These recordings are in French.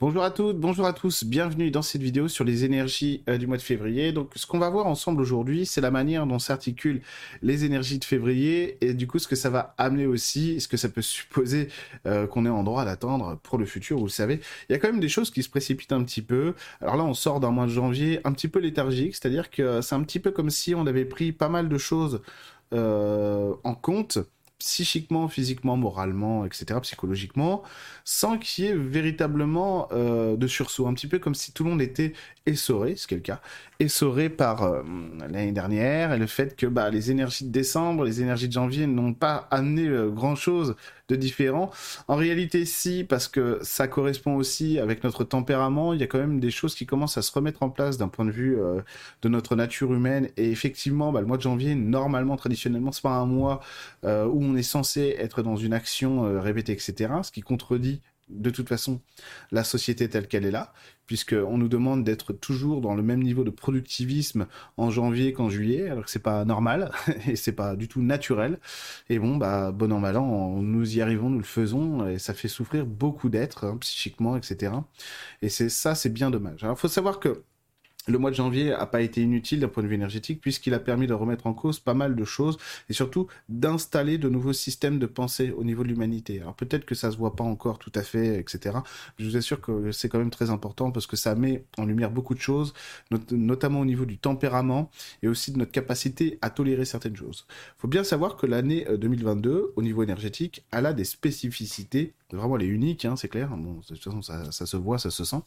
Bonjour à toutes, bonjour à tous, bienvenue dans cette vidéo sur les énergies euh, du mois de février. Donc ce qu'on va voir ensemble aujourd'hui, c'est la manière dont s'articulent les énergies de février et du coup ce que ça va amener aussi, ce que ça peut supposer euh, qu'on est en droit d'attendre pour le futur, vous le savez. Il y a quand même des choses qui se précipitent un petit peu. Alors là on sort d'un mois de janvier un petit peu léthargique, c'est-à-dire que c'est un petit peu comme si on avait pris pas mal de choses euh, en compte psychiquement, physiquement, moralement, etc., psychologiquement, sans qu'il y ait véritablement euh, de sursaut. Un petit peu comme si tout le monde était essoré, ce qui est le cas, essoré par euh, l'année dernière, et le fait que bah, les énergies de décembre, les énergies de janvier n'ont pas amené euh, grand-chose de différent. En réalité, si, parce que ça correspond aussi avec notre tempérament, il y a quand même des choses qui commencent à se remettre en place d'un point de vue de notre nature humaine, et effectivement, bah, le mois de janvier, normalement, traditionnellement, c'est pas un mois où on est censé être dans une action répétée, etc., ce qui contredit de toute façon la société telle qu'elle est là, puisqu'on nous demande d'être toujours dans le même niveau de productivisme en janvier qu'en juillet, alors que c'est pas normal et c'est pas du tout naturel. Et bon, bah bon an mal an, nous y arrivons, nous le faisons, et ça fait souffrir beaucoup d'êtres hein, psychiquement, etc. Et c'est ça, c'est bien dommage. Alors, faut savoir que le mois de janvier a pas été inutile d'un point de vue énergétique puisqu'il a permis de remettre en cause pas mal de choses et surtout d'installer de nouveaux systèmes de pensée au niveau de l'humanité. Alors peut-être que ça se voit pas encore tout à fait, etc. Je vous assure que c'est quand même très important parce que ça met en lumière beaucoup de choses, notamment au niveau du tempérament et aussi de notre capacité à tolérer certaines choses. Faut bien savoir que l'année 2022, euh, au niveau énergétique, elle a des spécificités vraiment elle est unique, hein, c'est clair. Bon, de toute façon, ça, se voit, ça se sent.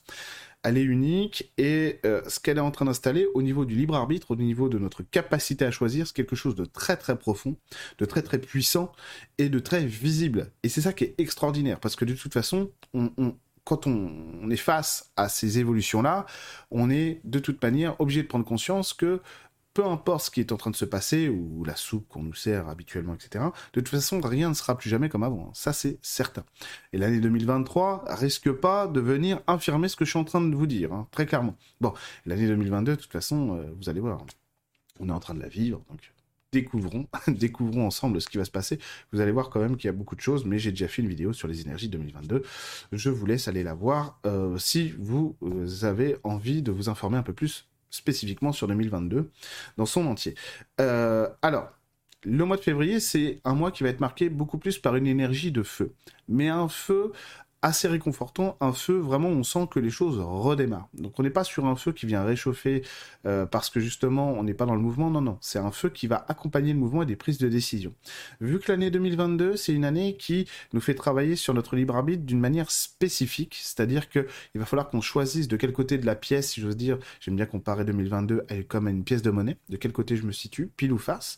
Elle est unique et euh, ce qu'elle est en train d'installer au niveau du libre arbitre, au niveau de notre capacité à choisir, c'est quelque chose de très très profond, de très très puissant et de très visible. Et c'est ça qui est extraordinaire parce que de toute façon, quand on, est face à ces évolutions-là, on est de toute manière obligé de prendre conscience que peu importe ce qui est en train de se passer, ou la soupe qu'on nous sert habituellement, etc., de toute façon, rien ne sera plus jamais comme avant. Ça, c'est certain. Et l'année 2023 risque pas de venir infirmer ce que je suis en train de vous dire, hein, très clairement. Bon, l'année 2022, de toute façon, euh, vous allez voir, on est en train de la vivre, donc découvrons, découvrons ensemble ce qui va se passer. Vous allez voir quand même qu'il y a beaucoup de choses, mais j'ai déjà fait une vidéo sur les énergies 2022. Je vous laisse aller la voir euh, si vous euh, avez envie de vous informer un peu plus spécifiquement sur 2022 dans son entier. Euh, alors, le mois de février, c'est un mois qui va être marqué beaucoup plus par une énergie de feu. Mais un feu assez réconfortant, un feu vraiment on sent que les choses redémarrent. Donc on n'est pas sur un feu qui vient réchauffer euh, parce que justement on n'est pas dans le mouvement, non non, c'est un feu qui va accompagner le mouvement et des prises de décision. Vu que l'année 2022 c'est une année qui nous fait travailler sur notre libre arbitre d'une manière spécifique, c'est-à-dire que il va falloir qu'on choisisse de quel côté de la pièce, si j'ose dire, j'aime bien comparer 2022 comme à une pièce de monnaie, de quel côté je me situe, pile ou face.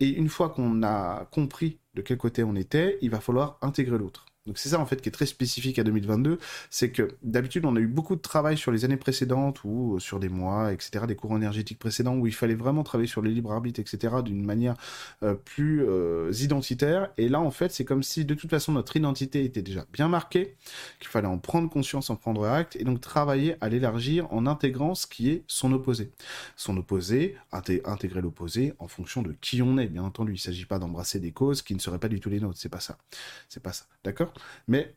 Et une fois qu'on a compris de quel côté on était, il va falloir intégrer l'autre. Donc c'est ça en fait qui est très spécifique à 2022, c'est que d'habitude on a eu beaucoup de travail sur les années précédentes ou sur des mois, etc., des courants énergétiques précédents où il fallait vraiment travailler sur les libres arbitres, etc., d'une manière euh, plus euh, identitaire. Et là en fait c'est comme si de toute façon notre identité était déjà bien marquée, qu'il fallait en prendre conscience, en prendre acte, et donc travailler à l'élargir en intégrant ce qui est son opposé. Son opposé, intégrer l'opposé en fonction de qui on est, bien entendu. Il ne s'agit pas d'embrasser des causes qui ne seraient pas du tout les nôtres, c'est pas ça. C'est pas ça. D'accord? Mais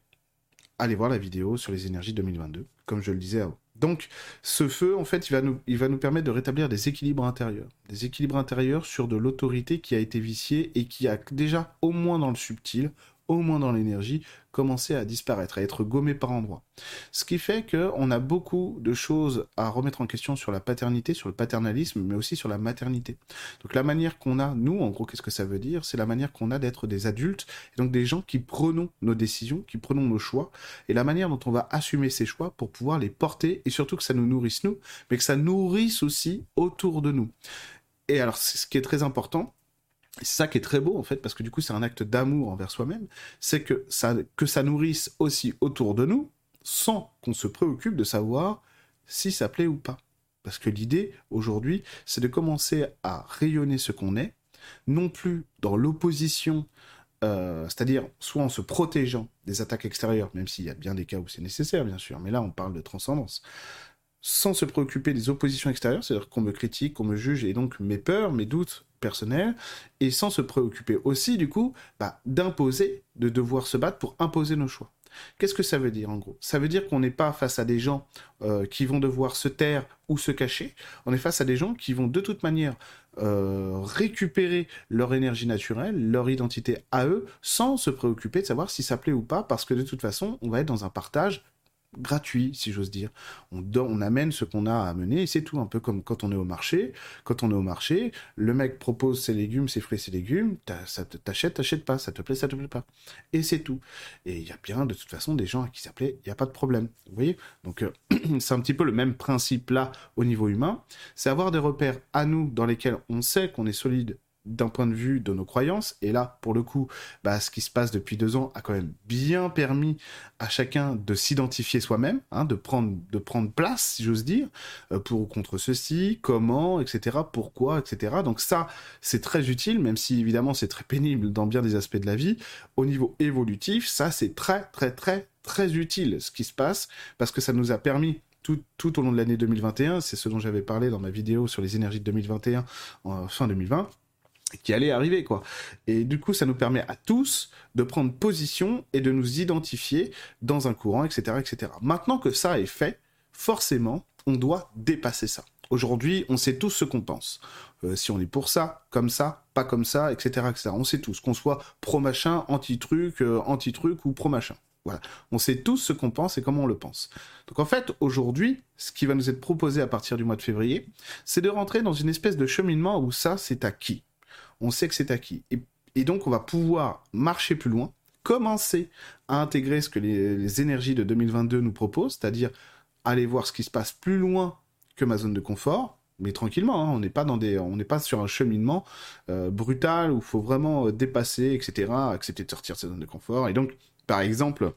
allez voir la vidéo sur les énergies 2022, comme je le disais avant. Donc, ce feu, en fait, il va, nous, il va nous permettre de rétablir des équilibres intérieurs. Des équilibres intérieurs sur de l'autorité qui a été viciée et qui a déjà, au moins dans le subtil, au moins dans l'énergie, commencer à disparaître, à être gommé par endroits. Ce qui fait qu'on a beaucoup de choses à remettre en question sur la paternité, sur le paternalisme, mais aussi sur la maternité. Donc la manière qu'on a, nous, en gros, qu'est-ce que ça veut dire? C'est la manière qu'on a d'être des adultes, et donc des gens qui prenons nos décisions, qui prenons nos choix, et la manière dont on va assumer ces choix pour pouvoir les porter, et surtout que ça nous nourrisse nous, mais que ça nourrisse aussi autour de nous. Et alors, ce qui est très important, c'est ça qui est très beau en fait, parce que du coup c'est un acte d'amour envers soi-même, c'est que ça, que nourrisse aussi autour de nous, sans qu'on se préoccupe de savoir si ça plaît ou pas. Parce que l'idée aujourd'hui, c'est de commencer à rayonner ce qu'on est, non plus dans l'opposition, euh, c'est-à-dire soit en se protégeant des attaques extérieures, même s'il y a bien des cas où c'est nécessaire bien sûr, mais là on parle de transcendance, sans se préoccuper des oppositions extérieures, c'est-à-dire qu'on me critique, qu'on me juge, et donc mes peurs, mes doutes personnels, et sans se préoccuper aussi, du coup, bah, d'imposer, de devoir se battre pour imposer nos choix. Qu'est-ce que ça veut dire en gros? Ça veut dire qu'on n'est pas face à des gens euh, qui vont devoir se taire ou se cacher. On est face à des gens qui vont de toute manière euh, récupérer leur énergie naturelle, leur identité à eux, sans se préoccuper de savoir si ça plaît ou pas, parce que de toute façon, on va être dans un partage gratuit, si j'ose dire. On, on amène ce qu'on a à amener et c'est tout. Un peu comme quand on est au marché. Quand on est au marché, le mec propose ses légumes, ses fruits, ses légumes. T'achètes, t'achètes pas. Ça te plaît, ça te plaît pas. Et c'est tout. Et il y a bien, de toute façon, des gens à qui ça. Il n'y a pas de problème. Vous voyez? Donc, euh, c'est un petit peu le même principe là au niveau humain. C'est avoir des repères à nous dans lesquels on sait qu'on est solide d'un point de vue de nos croyances. Et là, pour le coup, bah, ce qui se passe depuis deux ans a quand même bien permis à chacun de s'identifier soi-même, hein, de, prendre, place, si j'ose dire, euh, pour ou contre ceci, comment, etc., pourquoi, etc. Donc ça, c'est très utile, même si évidemment c'est très pénible dans bien des aspects de la vie. Au niveau évolutif, ça, c'est très, très, très, très utile ce qui se passe, parce que ça nous a permis tout, au long de l'année 2021, c'est ce dont j'avais parlé dans ma vidéo sur les énergies de 2021 en fin 2020, qui allait arriver, quoi. Et du coup, ça nous permet à tous de prendre position et de nous identifier dans un courant, etc., etc. Maintenant que ça est fait, forcément, on doit dépasser ça. Aujourd'hui, on sait tous ce qu'on pense. Euh, si on est pour ça, comme ça, pas comme ça, etc., etc. On sait tous, qu'on soit pro-machin, anti-truc, euh, anti-truc ou pro-machin. Voilà. On sait tous ce qu'on pense et comment on le pense. Donc en fait, aujourd'hui, ce qui va nous être proposé à partir du mois de février, c'est de rentrer dans une espèce de cheminement où ça, c'est acquis on sait que c'est acquis. Et, donc, on va pouvoir marcher plus loin, commencer à intégrer ce que les, énergies de 2022 nous proposent, c'est-à-dire aller voir ce qui se passe plus loin que ma zone de confort, mais tranquillement. Hein. on n'est pas dans des, on n'est pas sur un cheminement euh, brutal où il faut vraiment euh, dépasser, etc., accepter de sortir de sa zone de confort. Et donc, par exemple,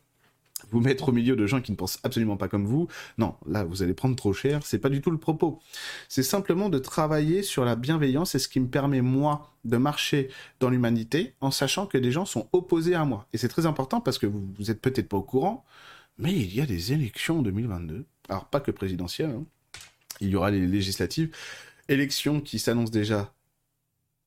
vous mettre au milieu de gens qui ne pensent absolument pas comme vous, non, là vous allez prendre trop cher, c'est pas du tout le propos. C'est simplement de travailler sur la bienveillance et ce qui me permet moi de marcher dans l'humanité en sachant que des gens sont opposés à moi. Et c'est très important parce que vous, vous êtes peut-être pas au courant, mais il y a des élections en 2022. Alors pas que présidentielles, hein. il y aura les législatives, élections qui s'annoncent déjà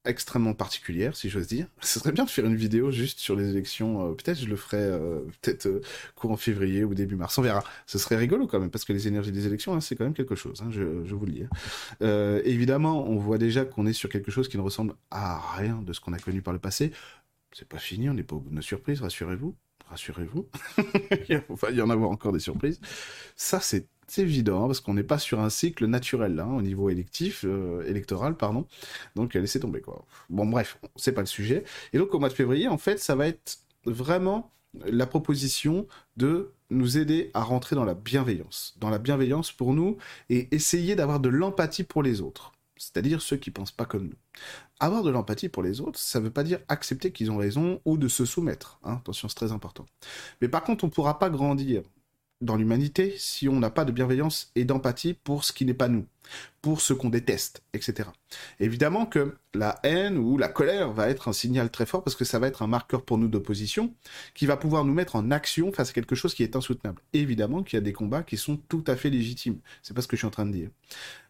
extrêmement particulière, si j'ose dire. Ce serait bien de faire une vidéo juste sur les élections. Euh, peut-être je le ferai euh, peut-être euh, courant février ou début mars. On verra. Ce serait rigolo quand même parce que les énergies des élections, hein, c'est quand même quelque chose. Hein, je, je, vous le dis. Hein. évidemment, on voit déjà qu'on est sur quelque chose qui ne ressemble à rien de ce qu'on a connu par le passé. C'est pas fini. On n'est pas au bout de nos surprises. Rassurez-vous. Rassurez-vous. il va y en avoir encore des surprises. Ça, c'est évident, hein, parce qu'on n'est pas sur un cycle naturel, hein, au niveau électif, euh, électoral, pardon. Donc, laissez tomber, quoi. Bon, bref, c'est pas le sujet. Et donc, au mois de février, en fait, ça va être vraiment la proposition de nous aider à rentrer dans la bienveillance. Dans la bienveillance pour nous et essayer d'avoir de l'empathie pour les autres. C'est-à-dire ceux qui pensent pas comme nous. Avoir de l'empathie pour les autres, ça ne veut pas dire accepter qu'ils ont raison ou de se soumettre. Hein. Attention, c'est très important. Mais par contre, on ne pourra pas grandir dans l'humanité si on n'a pas de bienveillance et d'empathie pour ce qui n'est pas nous, pour ce qu'on déteste, etc. Évidemment que la haine ou la colère va être un signal très fort parce que ça va être un marqueur pour nous d'opposition qui va pouvoir nous mettre en action face à quelque chose qui est insoutenable. évidemment qu'il y a des combats qui sont tout à fait légitimes. C'est pas ce que je suis en train de dire.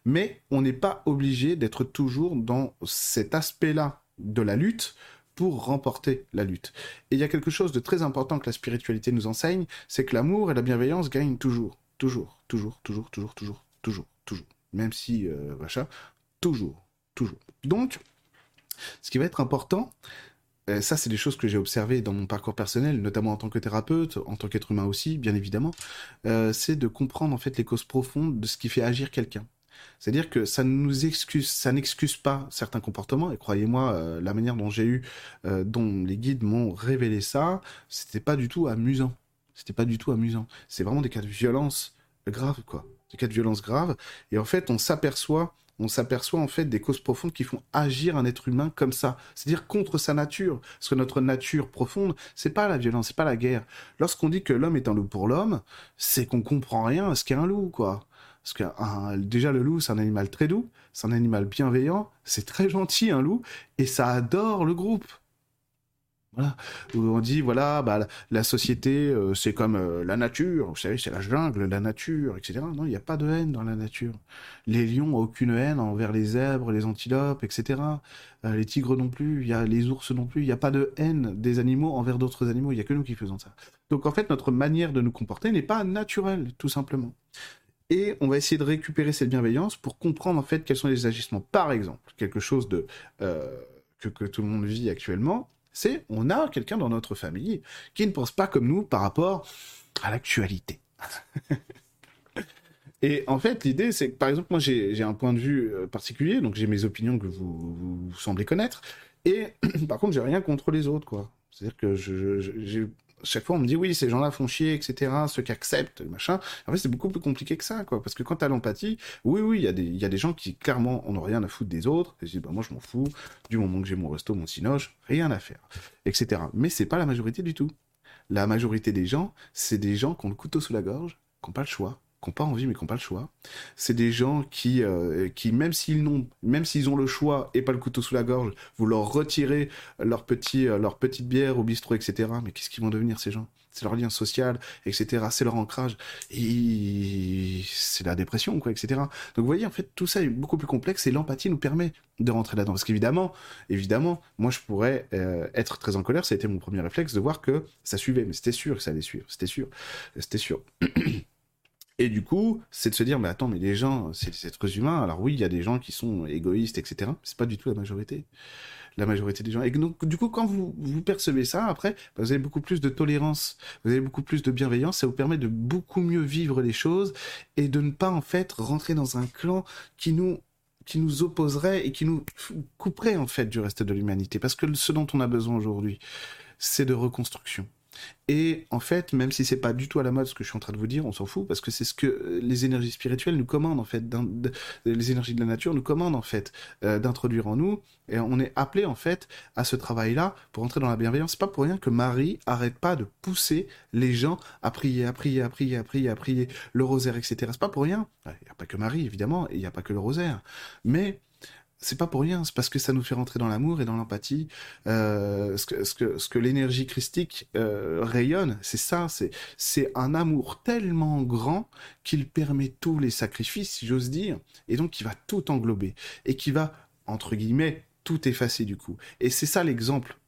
Mais on n'est pas obligé d'être toujours dans cet aspect-là de la lutte pour remporter la lutte. Et il y a quelque chose de très important que la spiritualité nous enseigne, c'est que l'amour et la bienveillance gagnent toujours, toujours, toujours, toujours, toujours, toujours, toujours, toujours. Même si, euh, toujours, toujours. Donc, ce qui va être important, euh, ça c'est des choses que j'ai observées dans mon parcours personnel, notamment en tant que thérapeute, en tant qu'être humain aussi, bien évidemment, euh, c'est de comprendre en fait les causes profondes de ce qui fait agir quelqu'un. C'est-à-dire que ça nous excuse, ça n'excuse pas certains comportements. Et croyez-moi, euh, la manière dont j'ai eu, euh, dont les guides m'ont révélé ça, c'était pas du tout amusant. C'était pas du tout amusant. C'est vraiment des cas de violence graves, quoi. Des cas de violence graves. Et en fait, on s'aperçoit, on s'aperçoit en fait des causes profondes qui font agir un être humain comme ça. C'est-à-dire contre sa nature. Parce que notre nature profonde, c'est pas la violence, c'est pas la guerre. Lorsqu'on dit que l'homme est un loup pour l'homme, c'est qu'on comprend rien à ce qu'est un loup, quoi. Parce que déjà, le loup, c'est un animal très doux, c'est un animal bienveillant, c'est très gentil, un loup, et ça adore le groupe. Voilà. Où on dit, voilà, bah, la, société, euh, c'est comme euh, la nature, vous savez, c'est la jungle, la nature, etc. Non, il n'y a pas de haine dans la nature. Les lions n'ont aucune haine envers les zèbres, les antilopes, etc. Euh, les tigres non plus, y a les ours non plus. Il n'y a pas de haine des animaux envers d'autres animaux. Il n'y a que nous qui faisons ça. Donc en fait, notre manière de nous comporter n'est pas naturelle, tout simplement. Et on va essayer de récupérer cette bienveillance pour comprendre en fait quels sont les agissements. Par exemple, quelque chose de que, que tout le monde vit actuellement, c'est on a quelqu'un dans notre famille qui ne pense pas comme nous par rapport à l'actualité. Et en fait, l'idée, c'est que, par exemple, moi, j'ai un point de vue euh, particulier, donc j'ai mes opinions que vous, semblez connaître, et par contre, j'ai rien contre les autres, quoi. C'est-à-dire que j'ai chaque fois on me dit oui, ces gens-là font chier, etc. Ceux qui acceptent, machin. En fait, c'est beaucoup plus compliqué que ça, quoi. Parce que quand t'as l'empathie, oui, oui, il y, a des, gens qui clairement on rien à foutre des autres. Et je dis bah moi je m'en fous. Du moment que j'ai mon resto, mon cinoche, rien à faire, etc. Mais c'est pas la majorité du tout. La majorité des gens, c'est des gens qui ont le couteau sous la gorge, qui n'ont pas le choix, pas envie mais qui n'ont pas le choix. C'est des gens qui, euh, qui même s'ils n'ont, même s'ils ont le choix et pas le couteau sous la gorge, vous leur retirez leur petit, euh, leur petite bière au bistrot, etc. Mais qu'est-ce qu'ils vont devenir ces gens? C'est leur lien social, etc. C'est leur ancrage et c'est la dépression, quoi, etc. Donc vous voyez, en fait, tout ça est beaucoup plus complexe et l'empathie nous permet de rentrer là-dedans. Parce qu'évidemment, évidemment, moi je pourrais euh, être très en colère. Ça a été mon premier réflexe de voir que ça suivait, mais c'était sûr que ça allait suivre. C'était sûr, c'était sûr. Et du coup, c'est de se dire, mais attends, mais les gens, c'est des êtres humains. Alors oui, il y a des gens qui sont égoïstes, etc. C'est pas du tout la majorité. La majorité des gens. Et donc, du coup, quand vous, vous percevez ça, après, vous avez beaucoup plus de tolérance, vous avez beaucoup plus de bienveillance. Ça vous permet de beaucoup mieux vivre les choses et de ne pas, en fait, rentrer dans un clan qui nous qui nous opposerait et qui nous couperait en fait du reste de l'humanité. Parce que ce dont on a besoin aujourd'hui, c'est de reconstruction. Et en fait, même si c'est pas du tout à la mode ce que je suis en train de vous dire, on s'en fout parce que c'est ce que les énergies spirituelles nous commandent en fait, les énergies de la nature nous commandent en fait euh, d'introduire en nous. Et on est appelé en fait à ce travail-là pour entrer dans la bienveillance. C'est pas pour rien que Marie arrête pas de pousser les gens à prier, à prier, à prier, à prier, à prier, le rosaire, etc. C'est pas pour rien. Il n'y a pas que Marie évidemment, il n'y a pas que le rosaire, mais c'est pas pour rien, c'est parce que ça nous fait rentrer dans l'amour et dans l'empathie. Euh, ce que, ce que, ce que l'énergie christique euh, rayonne, c'est ça, c'est, c'est un amour tellement grand qu'il permet tous les sacrifices, si j'ose dire, et donc qui va tout englober, et qui va, entre guillemets, tout effacer du coup. Et c'est ça l'exemple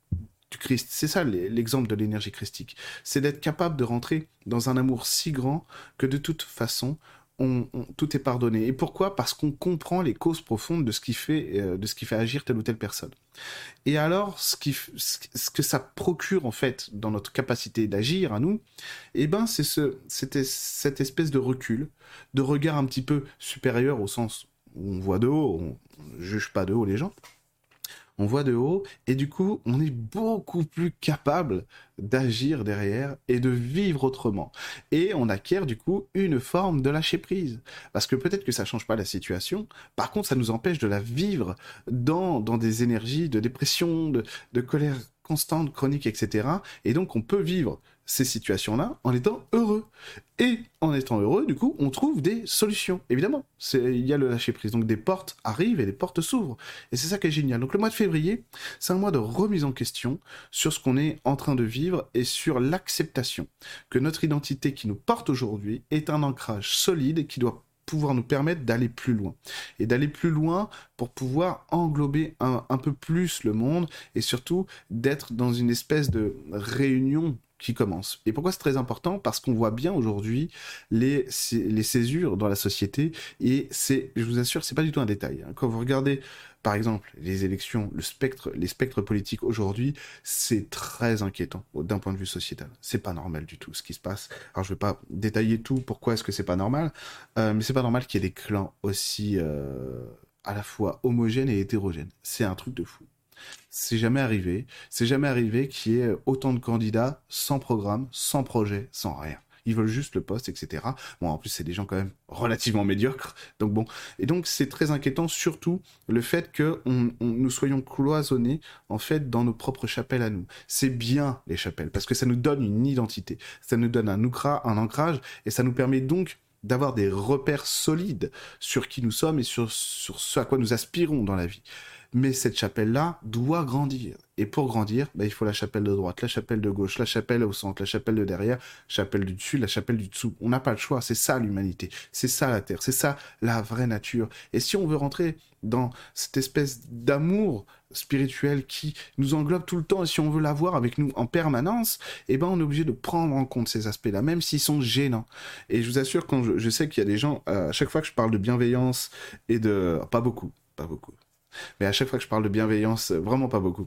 du Christ, c'est ça l'exemple de l'énergie christique, c'est d'être capable de rentrer dans un amour si grand que de toute façon, tout est pardonné. Et pourquoi? Parce qu'on comprend les causes profondes de ce qui fait, euh, de ce qui fait agir telle ou telle personne. Et alors, ce, que ça procure en fait dans notre capacité d'agir à nous, eh ben, c'est ce, cette espèce de recul, de regard un petit peu supérieur au sens où on voit de haut, on juge pas de haut les gens, on voit de haut, et du coup, on est beaucoup plus capable d'agir derrière et de vivre autrement. Et on acquiert du coup une forme de lâcher prise. Parce que peut-être que ça change pas la situation, par contre, ça nous empêche de la vivre dans, des énergies de dépression, de colère constante, chronique, etc. Et donc, on peut vivre ces situations-là en étant heureux. Et en étant heureux, du coup, on trouve des solutions. Évidemment, il y a le lâcher prise. Donc des portes arrivent et des portes s'ouvrent. Et c'est ça qui est génial. Donc le mois de février, c'est un mois de remise en question sur ce qu'on est en train de vivre et sur l'acceptation que notre identité qui nous porte aujourd'hui est un ancrage solide qui doit pouvoir nous permettre d'aller plus loin. Et d'aller plus loin pour pouvoir englober un, un peu plus le monde et surtout d'être dans une espèce de réunion qui commence. Et pourquoi c'est très important? Parce qu'on voit bien aujourd'hui les, les césures dans la société et c'est, je vous assure, c'est pas du tout un détail. Hein. Quand vous regardez, par exemple, les élections, le spectre, les spectres politiques aujourd'hui, c'est très inquiétant d'un point de vue sociétal. C'est pas normal du tout ce qui se passe. Alors je vais pas détailler tout. Pourquoi est-ce que c'est pas normal euh, Mais c'est pas normal qu'il y ait des clans aussi euh, à la fois homogènes et hétérogènes. C'est un truc de fou. C'est jamais arrivé. C'est jamais arrivé qu'il y ait autant de candidats sans programme, sans projet, sans rien. Ils veulent juste le poste, etc. Bon, en plus, c'est des gens quand même relativement médiocres. Donc bon. Et donc, c'est très inquiétant, surtout le fait que nous soyons cloisonnés, en fait, dans nos propres chapelles à nous. C'est bien, les chapelles, parce que ça nous donne une identité. Ça nous donne un, un ancrage, et ça nous permet donc d'avoir des repères solides sur qui nous sommes et sur, sur ce à quoi nous aspirons dans la vie. Mais cette chapelle-là doit grandir. Et pour grandir, bah, il faut la chapelle de droite, la chapelle de gauche, la chapelle au centre, la chapelle de derrière, chapelle du dessus, la chapelle du dessous. On n'a pas le choix. C'est ça l'humanité. C'est ça la Terre. C'est ça la vraie nature. Et si on veut rentrer dans cette espèce d'amour spirituel qui nous englobe tout le temps, et si on veut l'avoir avec nous en permanence, eh ben on est obligé de prendre en compte ces aspects-là, même s'ils sont gênants. Et je vous assure, quand je, sais qu'il y a des gens, à chaque fois que je parle de bienveillance et de... Pas beaucoup, pas beaucoup. Mais à chaque fois que je parle de bienveillance, vraiment pas beaucoup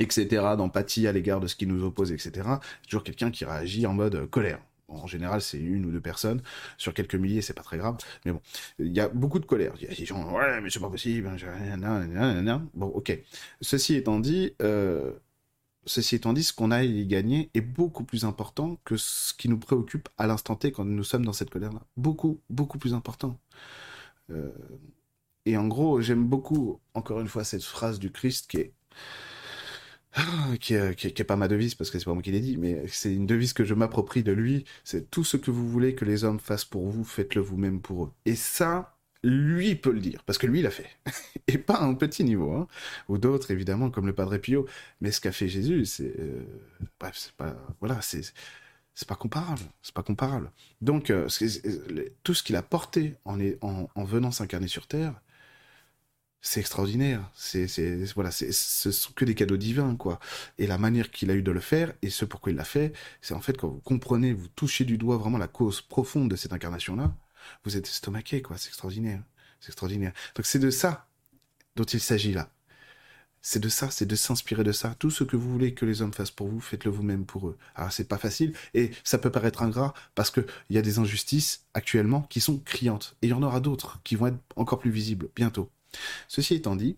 etc., d'empathie à l'égard de ce qui nous oppose, etc., toujours quelqu'un qui réagit en mode colère en général, c'est une ou deux personnes. Sur quelques milliers, c'est pas très grave. Mais bon, il y a beaucoup de colère. Il y a des gens, ouais, mais c'est pas possible. Bon, ok. Ceci étant dit, euh, ceci étant dit, ce qu'on a y gagner est beaucoup plus important que ce qui nous préoccupe à l'instant T quand nous sommes dans cette colère-là. Beaucoup, beaucoup plus important. Euh, et en gros, j'aime beaucoup, encore une fois, cette phrase du Christ qui est ah, qui, est, pas ma devise parce que c'est pas moi qui l'ai dit, mais c'est une devise que je m'approprie de lui. C'est tout ce que vous voulez que les hommes fassent pour vous, faites-le vous-même pour eux. Et ça, lui peut le dire parce que lui l'a fait, et pas à un petit niveau, hein. ou d'autres évidemment comme le Padre Pio. Mais ce qu'a fait Jésus, c'est euh, bref, c'est pas voilà, c'est c'est pas comparable, c'est pas comparable. Donc euh, tout ce qu'il a porté en venant s'incarner sur terre, c'est extraordinaire. C'est, voilà, c'est, ce sont que des cadeaux divins, quoi. Et la manière qu'il a eu de le faire, et ce pourquoi il l'a fait, c'est en fait quand vous comprenez, vous touchez du doigt vraiment la cause profonde de cette incarnation-là, vous êtes estomaqué, quoi. C'est extraordinaire. C'est extraordinaire. Donc c'est de ça dont il s'agit là. C'est de ça, c'est de s'inspirer de ça. Tout ce que vous voulez que les hommes fassent pour vous, faites-le vous-même pour eux. Alors c'est pas facile et ça peut paraître ingrat parce que il y a des injustices actuellement qui sont criantes et il y en aura d'autres qui vont être encore plus visibles bientôt. Ceci étant dit,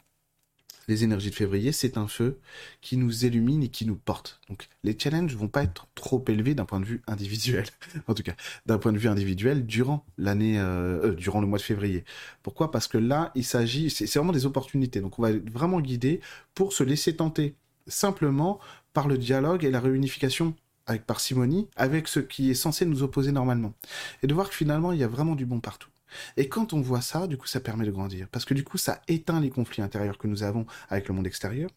les énergies de février, c'est un feu qui nous illumine et qui nous porte. Donc les challenges vont pas être trop élevés d'un point de vue individuel, en tout cas d'un point de vue individuel durant l'année, euh, euh, durant le mois de février. Pourquoi? Parce que là, il s'agit, c'est vraiment des opportunités. Donc on va être vraiment guidé pour se laisser tenter simplement par le dialogue et la réunification avec parcimonie avec ce qui est censé nous opposer normalement. Et de voir que finalement, il y a vraiment du bon partout. Et quand on voit ça, du coup, ça permet de grandir. Parce que du coup, ça éteint les conflits intérieurs que nous avons avec le monde extérieur,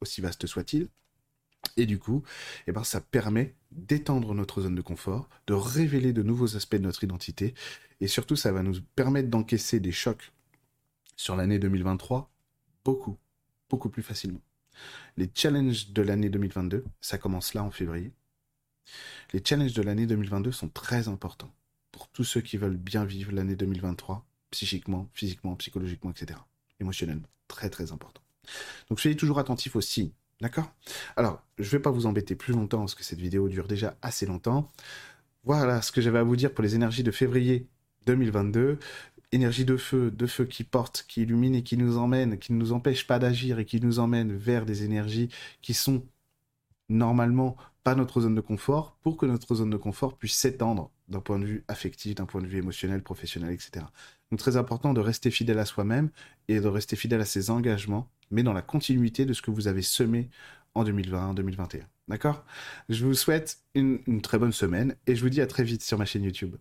aussi vaste soit-il. Et du coup, eh ben, ça permet d'étendre notre zone de confort, de révéler de nouveaux aspects de notre identité. Et surtout, ça va nous permettre d'encaisser des chocs sur l'année 2023 beaucoup, beaucoup plus facilement. Les challenges de l'année 2022, ça commence là en février. Les challenges de l'année 2022 sont très importants pour tous ceux qui veulent bien vivre l'année 2023, psychiquement, physiquement, psychologiquement, etc. Émotionnellement. Très très important. Donc soyez toujours attentifs aussi. D'accord? Alors, je ne vais pas vous embêter plus longtemps parce que cette vidéo dure déjà assez longtemps. Voilà ce que j'avais à vous dire pour les énergies de février 2022. Énergie de feu, de feu qui porte, qui illumine et qui nous emmène, qui ne nous empêche pas d'agir et qui nous emmène vers des énergies qui sont normalement pas notre zone de confort pour que notre zone de confort puisse s'étendre d'un point de vue affectif, d'un point de vue émotionnel, professionnel, etc. Donc très important de rester fidèle à soi-même et de rester fidèle à ses engagements, mais dans la continuité de ce que vous avez semé en 2020, 2021. D'accord? Je vous souhaite une, une très bonne semaine et je vous dis à très vite sur ma chaîne YouTube.